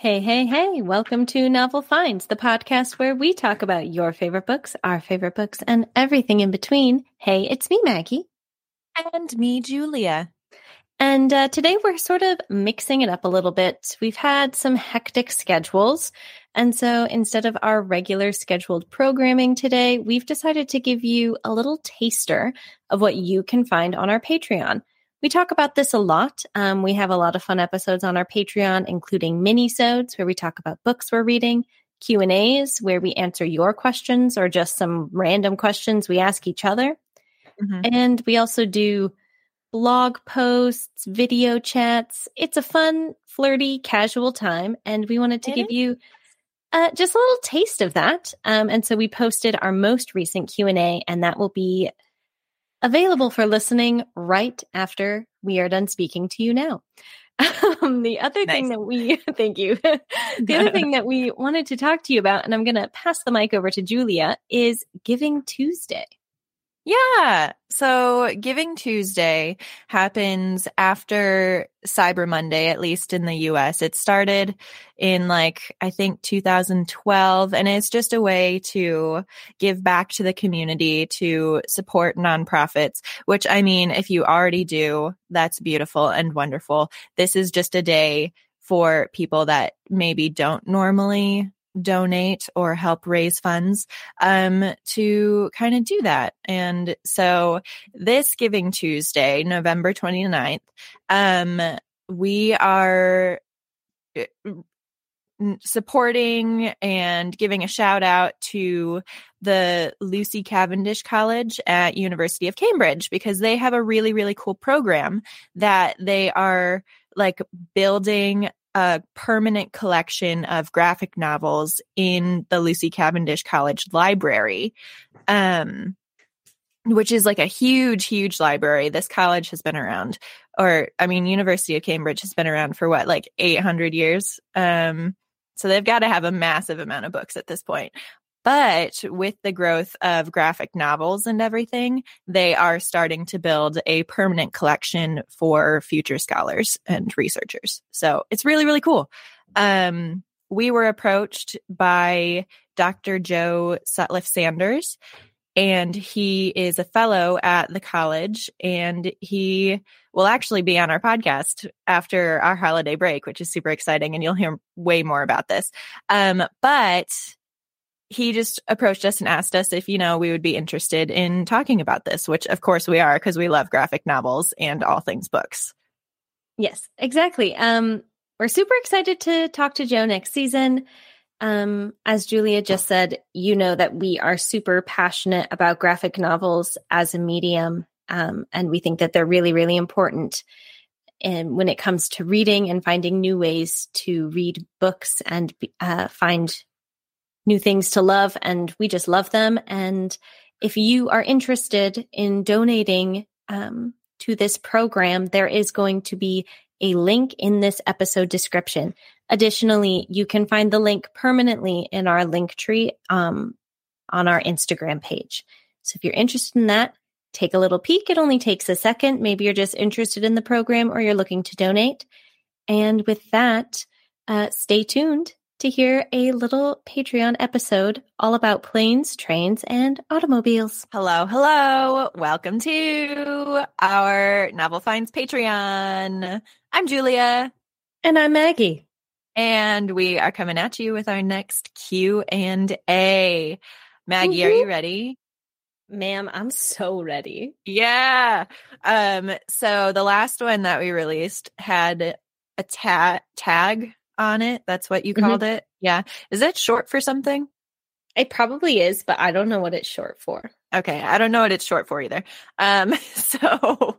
Hey, hey, hey, welcome to Novel Finds, the podcast where we talk about your favorite books, our favorite books, and everything in between. Hey, it's me, Maggie. And me, Julia. And uh, today we're sort of mixing it up a little bit. We've had some hectic schedules. And so instead of our regular scheduled programming today, we've decided to give you a little taster of what you can find on our Patreon. We talk about this a lot. Um, we have a lot of fun episodes on our Patreon, including mini-sodes where we talk about books we're reading, Q and A's where we answer your questions or just some random questions we ask each other, mm-hmm. and we also do blog posts, video chats. It's a fun, flirty, casual time, and we wanted to it give is. you uh, just a little taste of that. Um, and so we posted our most recent Q and A, and that will be available for listening right after we are done speaking to you now. Um, the other nice. thing that we thank you. the other thing that we wanted to talk to you about, and I'm going to pass the mic over to Julia, is Giving Tuesday. Yeah. So Giving Tuesday happens after Cyber Monday, at least in the US. It started in like, I think 2012, and it's just a way to give back to the community, to support nonprofits, which I mean, if you already do, that's beautiful and wonderful. This is just a day for people that maybe don't normally donate or help raise funds um, to kind of do that. And so this Giving Tuesday, November 29th, um, we are eh, supporting and giving a shout out to the Lucy Cavendish College at University of Cambridge because they have a really really cool program that they are like building a permanent collection of graphic novels in the Lucy Cavendish College library. Um, which is like a huge, huge library. This college has been around, or I mean, University of Cambridge has been around for what, like 800 years. Um, so they've got to have a massive amount of books at this point. But with the growth of graphic novels and everything, they are starting to build a permanent collection for future scholars and researchers. So it's really, really cool. Um, we were approached by Dr. Joe Sutliff Sanders, and he is a fellow at the college, and he will actually be on our podcast after our holiday break, which is super exciting, and you'll hear way more about this. Um, but he just approached us and asked us if, you know, we would be interested in talking about this, which of course we are because we love graphic novels and all things books. Yes, exactly. Um, we're super excited to talk to Joe next season. Um, as Julia just said, you know that we are super passionate about graphic novels as a medium. Um, and we think that they're really, really important. And when it comes to reading and finding new ways to read books and uh, find new things to love and we just love them. And if you are interested in donating um, to this program, there is going to be a link in this episode description. Additionally, you can find the link permanently in our Linktree um, on our Instagram page. So if you're interested in that, take a little peek. It only takes a second. Maybe you're just interested in the program or you're looking to donate. And with that, uh, stay tuned to hear a little Patreon episode all about planes, trains, and automobiles. Hello, hello. Welcome to our Novel Finds Patreon. I'm Julia. And I'm Maggie. And we are coming at you with our next Q and A. Maggie, mm-hmm. are you ready? Ma'am, I'm so ready. Yeah. Um, so the last one that we released had a ta- tag on it. That's what you mm-hmm. called it. Yeah. Is that short for something? It probably is, but I don't know what it's short for. Okay. I don't know what it's short for either. Um, so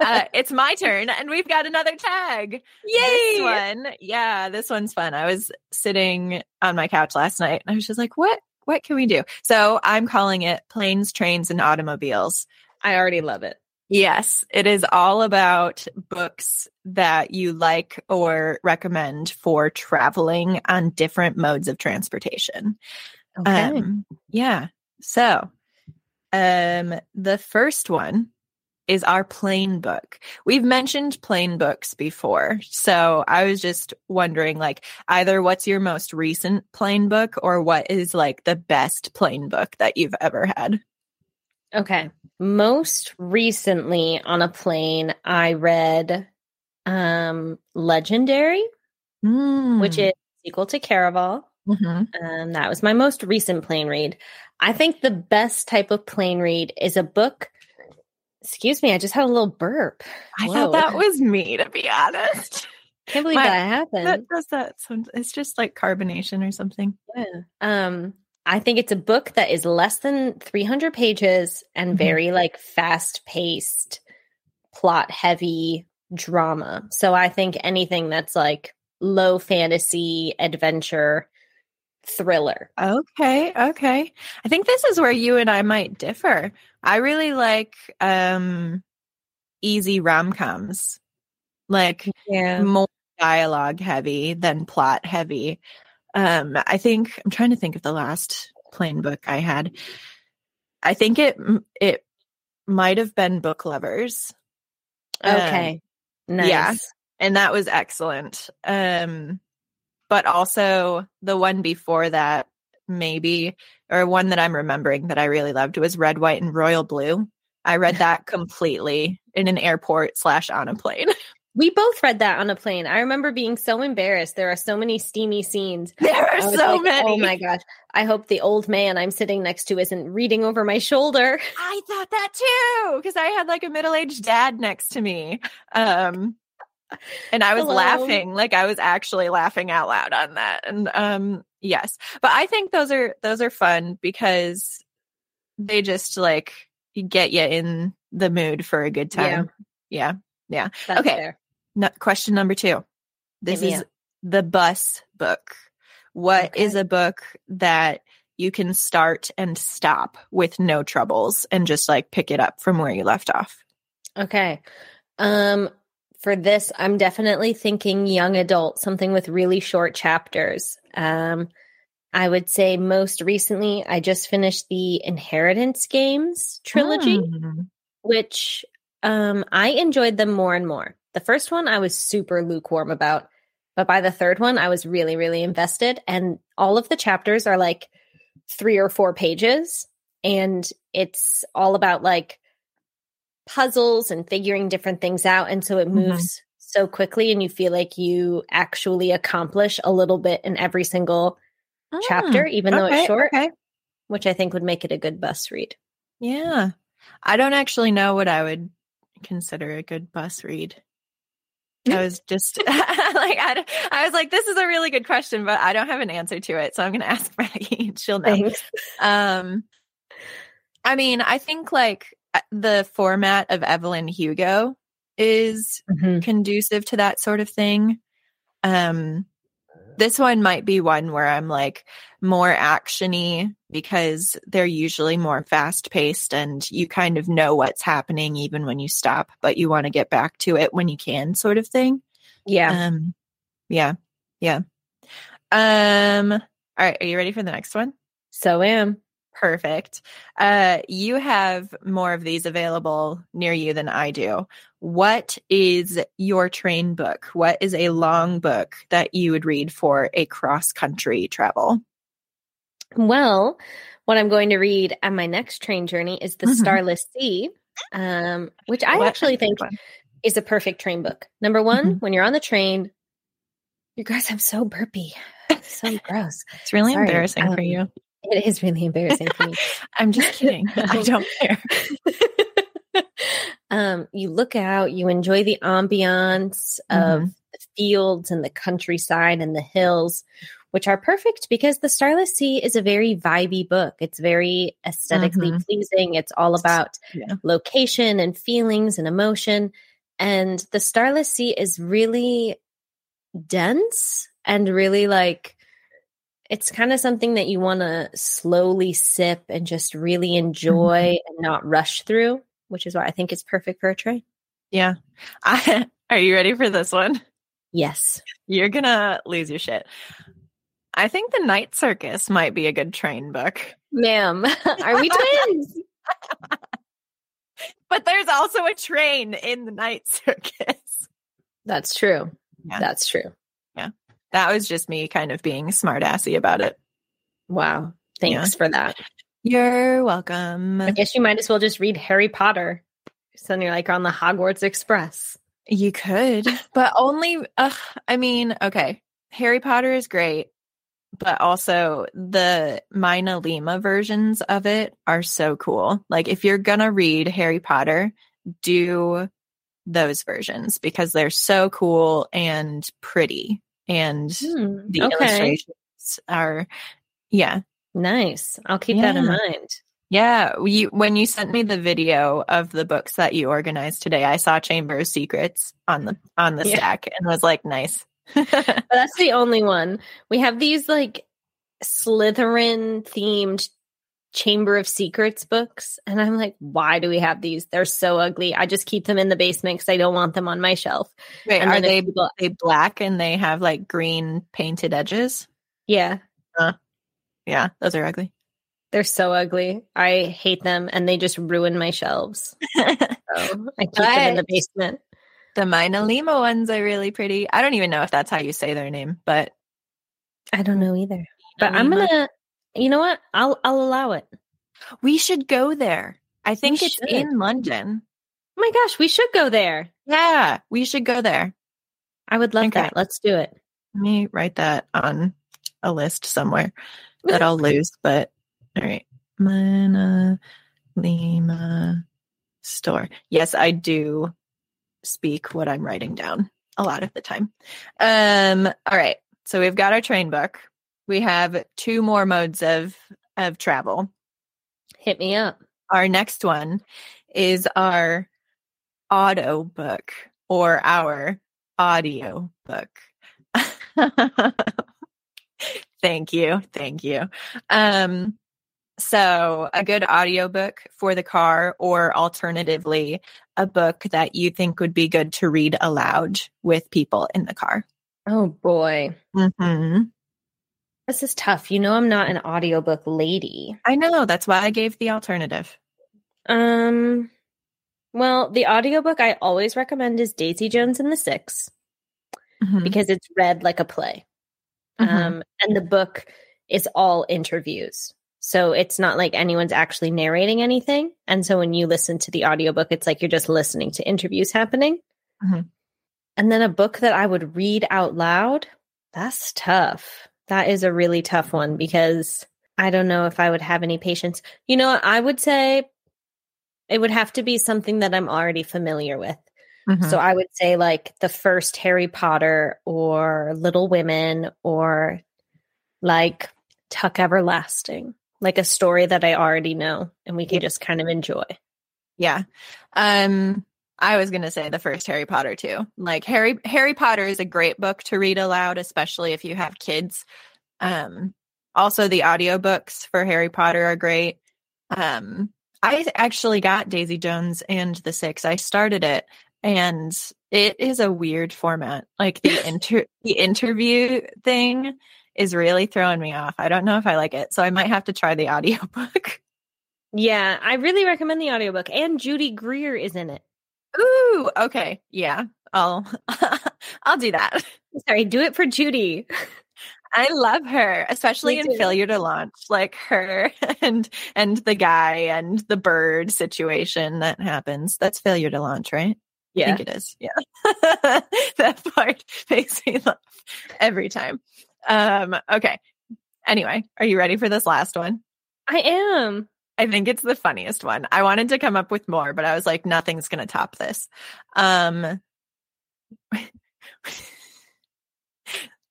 uh, it's my turn and we've got another tag. Yay! This one. Yeah, this one's fun. I was sitting on my couch last night and I was just like, what what can we do? So I'm calling it planes, trains, and automobiles. I already love it. Yes, it is all about books that you like or recommend for traveling on different modes of transportation. Okay. Um, yeah. So, um, the first one is our plane book. We've mentioned plane books before. So I was just wondering like either what's your most recent plane book or what is like the best plane book that you've ever had? Okay. Most recently on a plane, I read um Legendary, Mm. which is sequel to Caraval. Mhm. Um, that was my most recent plane read. I think the best type of plane read is a book. Excuse me, I just had a little burp. I Whoa. thought that was me, to be honest. Can't believe my- that happened. That does that. some- It's just like carbonation or something. Yeah. Um, I think it's a book that is less than 300 pages and Mhm. very like fast paced, plot heavy drama. So I think anything that's like low fantasy, adventure, thriller. Okay, okay. I think this is where you and I might differ. I really like um easy rom-coms. Like Yeah. more dialogue heavy than plot heavy. Um I think I'm trying to think of the last plane book I had. I think it it might have been Book Lovers. Um, Okay. nice. yeah. and that was excellent. Um, but also the one before that, maybe, or one that I'm remembering that I really loved was Red, White, and Royal Blue. I read that completely in an airport slash on a plane. We both read that on a plane. I remember being so embarrassed. There are so many steamy scenes. there are so like, many. Oh my gosh. I hope the old man I'm sitting next to isn't reading over my shoulder. I thought that too because I had like a middle aged dad next to me. Um, and I was Hello. laughing, like I was actually laughing out loud on that. And um, yes, but I think those are those are fun because they just like get you in the mood for a good Yeah. time. Yeah. Yeah. That's Okay. fair. No, question number two. This is the bus book. What is Okay. a book that you can start and stop with no troubles and just like pick it up from where you left off? Okay. Um for this I'm definitely thinking young adult, something with really short chapters. Um I would say most recently I just finished the Inheritance Games trilogy, Mm. which um I enjoyed them more and more. The first one I was super lukewarm about, but by the third one I was really really invested and all of the chapters are like 3 or 4 pages and it's all about like puzzles and figuring different things out and so it Mhm. moves so quickly and you feel like you actually accomplish a little bit in every single chapter Mm, even though it's short Okay. which i think would make it a good bus read Yeah. I don't actually know what I would consider a good bus read. I was just like, I was like, this is a really good question, but I don't have an answer to it. So I'm going to ask Maggie. She'll know. Thanks. Um, I mean, I think like uh, the format of Evelyn Hugo is conducive to that sort of thing. Um, this one might be one where I'm like more actiony because they're usually more fast paced and you kind of know what's happening even when you stop, but you want to get back to it when you can, sort of thing. yeah Um, yeah, yeah. Um, all right, are you ready for the next one? so am Perfect. Uh, you have more of these available near you than I do. What is your train book? What is a long book that you would read for a cross country travel? Well what i'm going to read on my next train journey is the Mhm. starless sea um, which i What- actually think is a perfect train book number one Mhm. when you're on the train you guys i'm so burpy so gross it's really Sorry, embarrassing for um, you. it is really embarrassing for me I'm just kidding. I don't care. um, you look out, you enjoy the ambiance of the fields and the countryside and the hills, which are perfect because The Starless Sea is a very vibey book. It's very esthetically Mhm. pleasing. It's all about Yeah. location and feelings and emotion. And The Starless Sea is really dense and really like it's kind of something that you want to slowly sip and just really enjoy and not rush through, which is why I think it's perfect for a train. Yeah. I, are you ready for this one? Yes. You're gonna lose your shit. I think the Night Circus might be a good train book. Ma'am, are we twins? but there's also a train in the night circus. That's true. Yeah. That's true. Yeah. That was just me kind of being smartassy about it. Wow. Thanks for that. You're welcome. I guess you might as well just read Harry Potter. So then you're like on the Hogwarts Express. You could, but only, uh, I mean, okay. Harry Potter is great, but also the Mina Lima versions of it are so cool. Like, if you're going to read Harry Potter, do those versions because they're so cool and pretty. And Hmm, the okay. illustrations are, yeah. Nice. I'll keep that in mind. Yeah, you when you sent me the video of the books that you organized today, I saw Chamber of Secrets on the on the Yeah. stack and was like, nice. But that's the only one. We have these like Slytherin themed Chamber of Secrets books. And I'm like, why do we have these? They're so ugly. I just keep them in the basement because I don't want them on my shelf. Wait, And are they people- they black and they have like green painted edges? yeah, Yeah, those are ugly. They're so ugly. I hate them and they just ruin my shelves. So I keep them in the basement. the Mina Lima ones are really pretty. I don't even know if that's how you say their name, but I don't know either. But I'm gonna you know what? I'll I'll allow it. we should go there. I think it's should. in London. Oh my gosh, we should go there. Yeah, we should go there. I would love Okay. that. Let's do it. Let me write that on a list somewhere that I'll lose. But all right, Mina Lima store. Yes, I do speak what I'm writing down a lot of the time. Um, all right. So we've got our train book. We have two more modes of of travel. Hit me up. Our next one is our auto book or our audio book. thank you. Thank you. Um so a good audiobook for the car or alternatively a book that you think would be good to read aloud with people in the car. Oh boy. hmm This is tough. You know I'm not an audiobook lady. I know that's why I gave the alternative. Um well, the audiobook I always recommend is Daisy Jones and the Six Mhm. because it's read like a play. Mhm. Um and the book is all interviews. So it's not like anyone's actually narrating anything. And so when you listen to the audiobook, it's like you're just listening to interviews happening. Mhm. And then a book that I would read out loud, that's tough. That is a really tough one because I don't know if I would have any patience. You know, I would say it would have to be something that I'm already familiar with. Mhm. So I would say like the first Harry Potter or Little Women or like Tuck Everlasting, like a story that I already know and we can just kind of enjoy. Yeah. Um I was going to say the first Harry Potter too. Like Harry Harry Potter is a great book to read aloud especially if you have kids. Um also the audiobooks for Harry Potter are great. Um I actually got Daisy Jones and the 6. I started it and it is a weird format. Like the inter the interview thing is really throwing me off. I don't know if I like it. So I might have to try the audiobook. Yeah, I really recommend the audiobook and Judy Greer is in it. Ooh, okay. Yeah. I'll I'll do that. Sorry, do it for Judy. I love her, especially in failure to launch, like her and and the guy and the bird situation that happens. That's failure to launch, right? I think it is. Yeah. that part makes me laugh every time. Um, okay. Anyway, are you ready for this last one? I am. I think it's the funniest one. I wanted to come up with more, but I was like, nothing's going to top this. Um,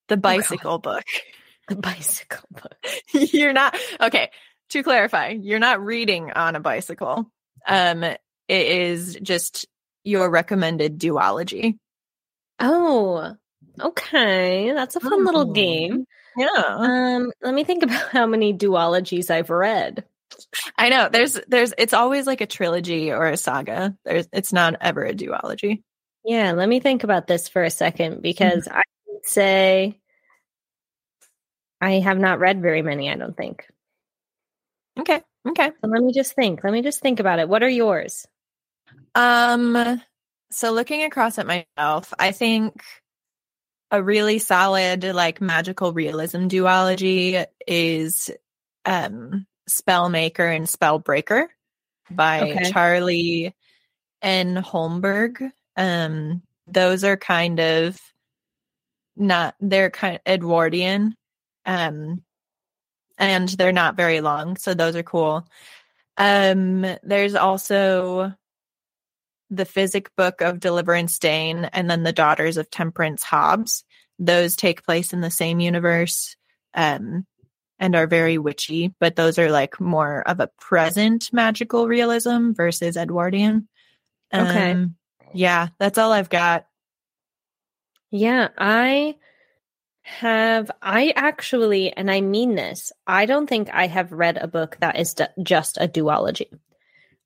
the bicycle book. The bicycle book. you're not okay. To clarify, you're not reading on a bicycle. Um, it is just your recommended duology. Oh, okay. That's a fun little Oh. game. Yeah, Um, let me think about how many duologies I've read. I know. There's, there's. It's always like a trilogy or a saga. There's, it's not ever a duology. Yeah, let me think about this for a second because I would say I have not read very many, I don't think. Okay, okay. So let me just think. Let me just think about it. What are yours? Um, so looking across at myself, I think a really solid like magical realism duology is um Spellmaker and Spellbreaker by Okay. Charlie N. Holmberg. Um those are kind of not they're kind of Edwardian. Um and they're not very long, so those are cool. Um there's also the Physick book of Deliverance Dane and then the Daughters of Temperance Hobbs. Those take place in the same universe um, and are very witchy, but those are like more of a present magical realism versus Edwardian. Okay. Um, yeah, that's all I've got. Yeah, I have. I actually, and I mean this, I don't think I have read a book that is d- just a duology.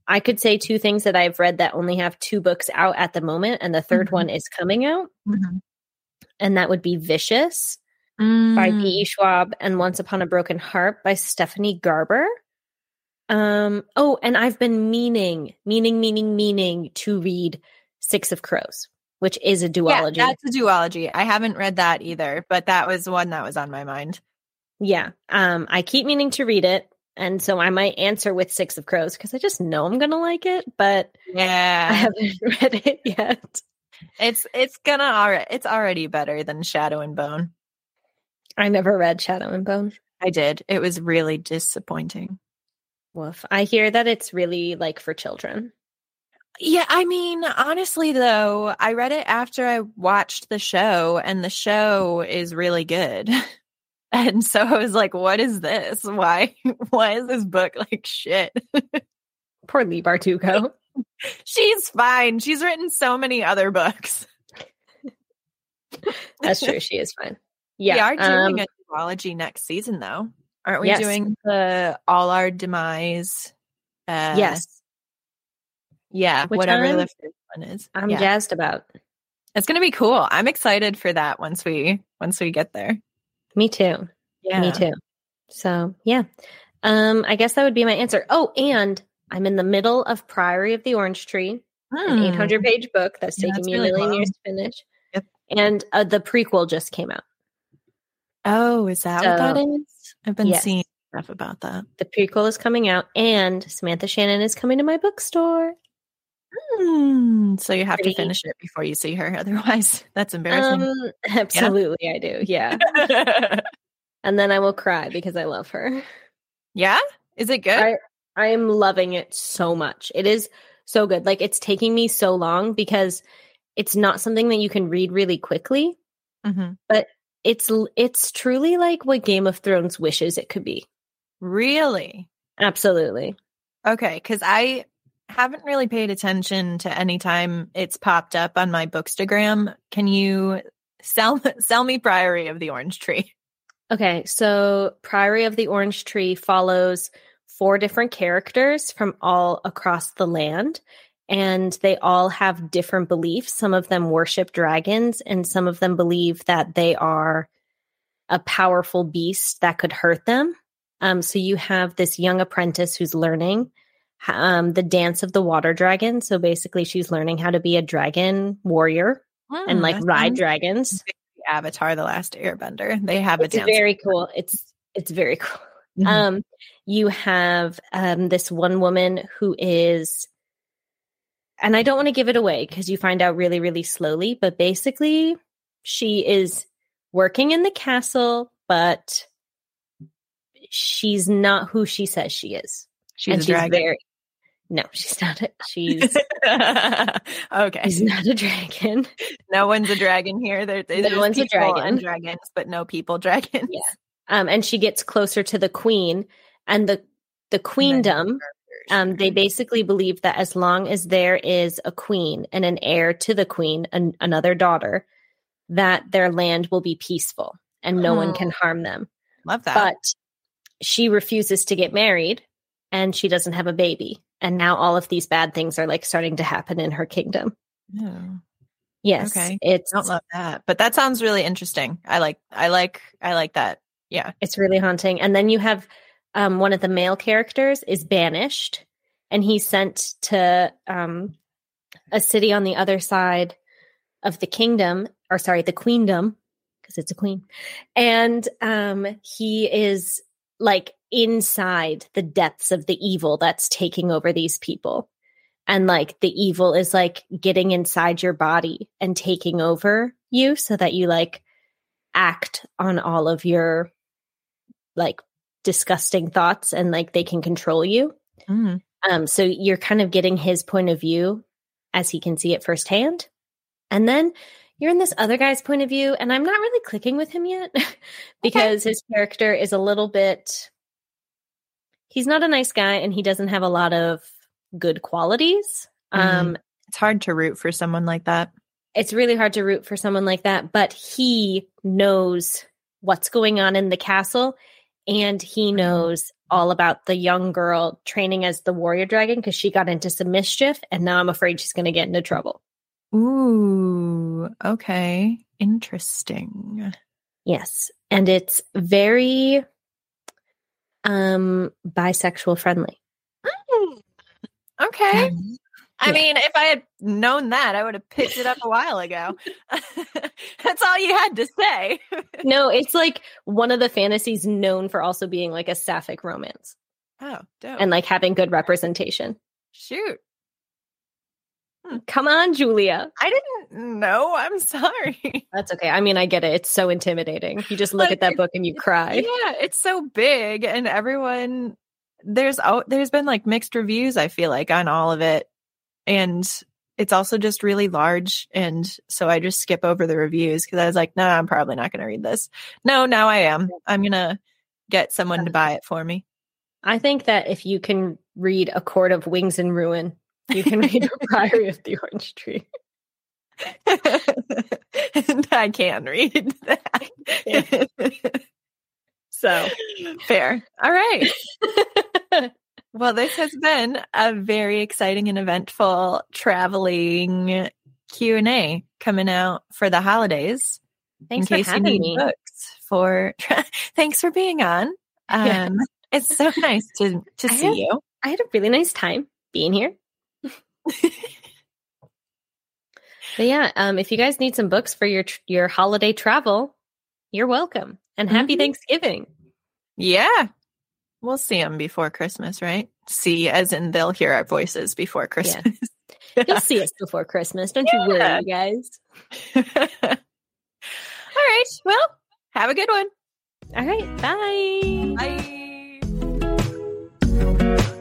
I could say two things that I've read that only have two books out at the moment, and the 3rd Mhm. one is coming out, and that would be Vicious by Mm. V.E. Schwab and Once Upon a Broken Heart by Stephanie Garber. Um, oh, and I've been meaning, meaning, meaning, meaning to read Six of Crows, which is a Yeah, duology. that's a duology. I haven't read that either, but that was one that was on my mind. Yeah. Um, I keep meaning to read it. And so I might answer with Six of Crows because I just know I'm going to like it, but yeah, I haven't read it yet. it's it's gonna already it's already better than Shadow and Bone. I never read Shadow and Bone. I did. It was really disappointing. Woof. I hear that it's really like for children. Yeah, I mean, honestly though, I read it after I watched the show and the show is really good. And so I was like, what is this? Why why is this book like shit? Poor Leigh Bardugo. She's fine. She's written so many other books. That's true. She is fine. Yeah. We are um, doing a duology next season though. Aren't we Yes. doing the all our demise? Uh yes. Yeah, Which whatever I'm- the first one is. I'm yeah. jazzed about. It's gonna be cool. I'm excited for that once we once we get there. Me too. Yeah. Me too. So yeah. Um, I guess that would be my answer. Oh, and I'm in the middle of Priory of the Orange Tree, an Hmm. 800 page book that's Yeah, taken that's me a million long. years to finish. Yep. And uh, the prequel just came out. Oh, is that what that So- is? I've been Yes. seeing stuff about that. The prequel is coming out, and Samantha Shannon is coming to my bookstore. Hmm. So you have Pretty- to finish it before you see her. Otherwise, that's embarrassing. Um, absolutely, I do. Yeah. and then I will cry because I love her. yeah? Is it good? I I am loving it so much. It is so good. Like it's taking me so long because it's not something that you can read really quickly. Mhm. It's it's truly like what Game of Thrones wishes it could be. Really? Absolutely. Okay, because I haven't really paid attention to any time it's popped up on my Bookstagram. Can you sell sell me Priory of the Orange Tree? Okay, so Priory of the Orange Tree follows four different characters from all across the land, and they all have different beliefs. Some of them worship dragons, and some of them believe that they are a powerful beast that could hurt them. Um, so you have this young apprentice who's learning um, the dance of the water dragon. So basically, she's learning how to be a dragon warrior and Hmm, like ride dragons. Avatar: The Last Airbender. They have a dance. very cool. It's it's very cool. Mhm. Um, you have um, this one woman who is, and I don't want to give it away because you find out really, really slowly, but basically, she is working in the castle, but she's not who she says she is. she's and a she's dragon. very, no, she's not. A, she's okay. she's not a dragon. No one's a dragon here. There, No there's one's a dragon. dragons, but no people dragons. Yeah. Um, and she gets closer to the queen, and the the queendom. Um, they basically believe that as long as there is a queen and an heir to the queen, an, another daughter, that their land will be peaceful and no one Oh. can harm them. love that. But she refuses to get married and she doesn't have a baby. And now all of these bad things are like starting to happen in her kingdom. Yeah. Yes. Okay. It's don't love that, but that sounds really interesting. I like, I like, I like that. Yeah. it's really haunting. And then you have um, one of the male characters is banished and he's sent to um, a city on the other side of the kingdom, or sorry, the queendom, because it's a queen. And um, he is like inside the depths of the evil that's taking over these people. And like the evil is like getting inside your body and taking over you so that you like act on all of your like disgusting thoughts and like they can control you. Mm. Um, so you're kind of getting his point of view as he can see it firsthand. And then you're in this other guy's point of view, and I'm not really clicking with him yet because okay. his character is a little bit. He's not a nice guy, and he doesn't have a lot of good qualities. Mm-hmm. Um, it's hard to root for someone like that. It's really hard to root for someone like that, but he knows what's going on in the castle, and he mm-hmm. knows all about the young girl training as the warrior dragon because she got into some mischief, and now I'm afraid she's going to get into trouble. Ooh, okay. Interesting. Yes. And it's very um bisexual friendly. Mm, okay. Um, I yeah. mean, if I had known that, I would have picked it up a while ago. That's all you had to say. no, it's like one of the fantasies known for also being like a sapphic romance. Oh, dope. And like having good representation. Shoot. Hmm. Come on, Julia. I didn't know. I'm sorry. That's okay. I mean, I get it. It's so intimidating. You just look at that book and you cry. Yeah, it's so big and everyone there's oh there's been like mixed reviews I feel like on all of it. And it's also just really large and so I just skip over the reviews cuz I was like, "No, nah, I'm probably not going to read this." No, now I am. I'm going to get someone to buy it for me. I think that if you can read A Court of Wings and Ruin, you can read a Priory of the Orange Tree. and I can read that. so fair. All right. well, this has been a very exciting and eventful traveling Q and A coming out for the holidays. Thanks in case you need me. books for. thanks for being on. Um, yeah. It's so nice to to I see had, you. I had a really nice time being here. But yeah, um, if you guys need some books for your your holiday travel, you're welcome. And happy mm-hmm. Thanksgiving. Yeah. We'll see them before Christmas, right? See, as in they'll hear our voices before Christmas. Yeah. You'll see us before Christmas. Don't yeah. you worry, you guys. All right. Well, have a good one. All right. Bye. Bye.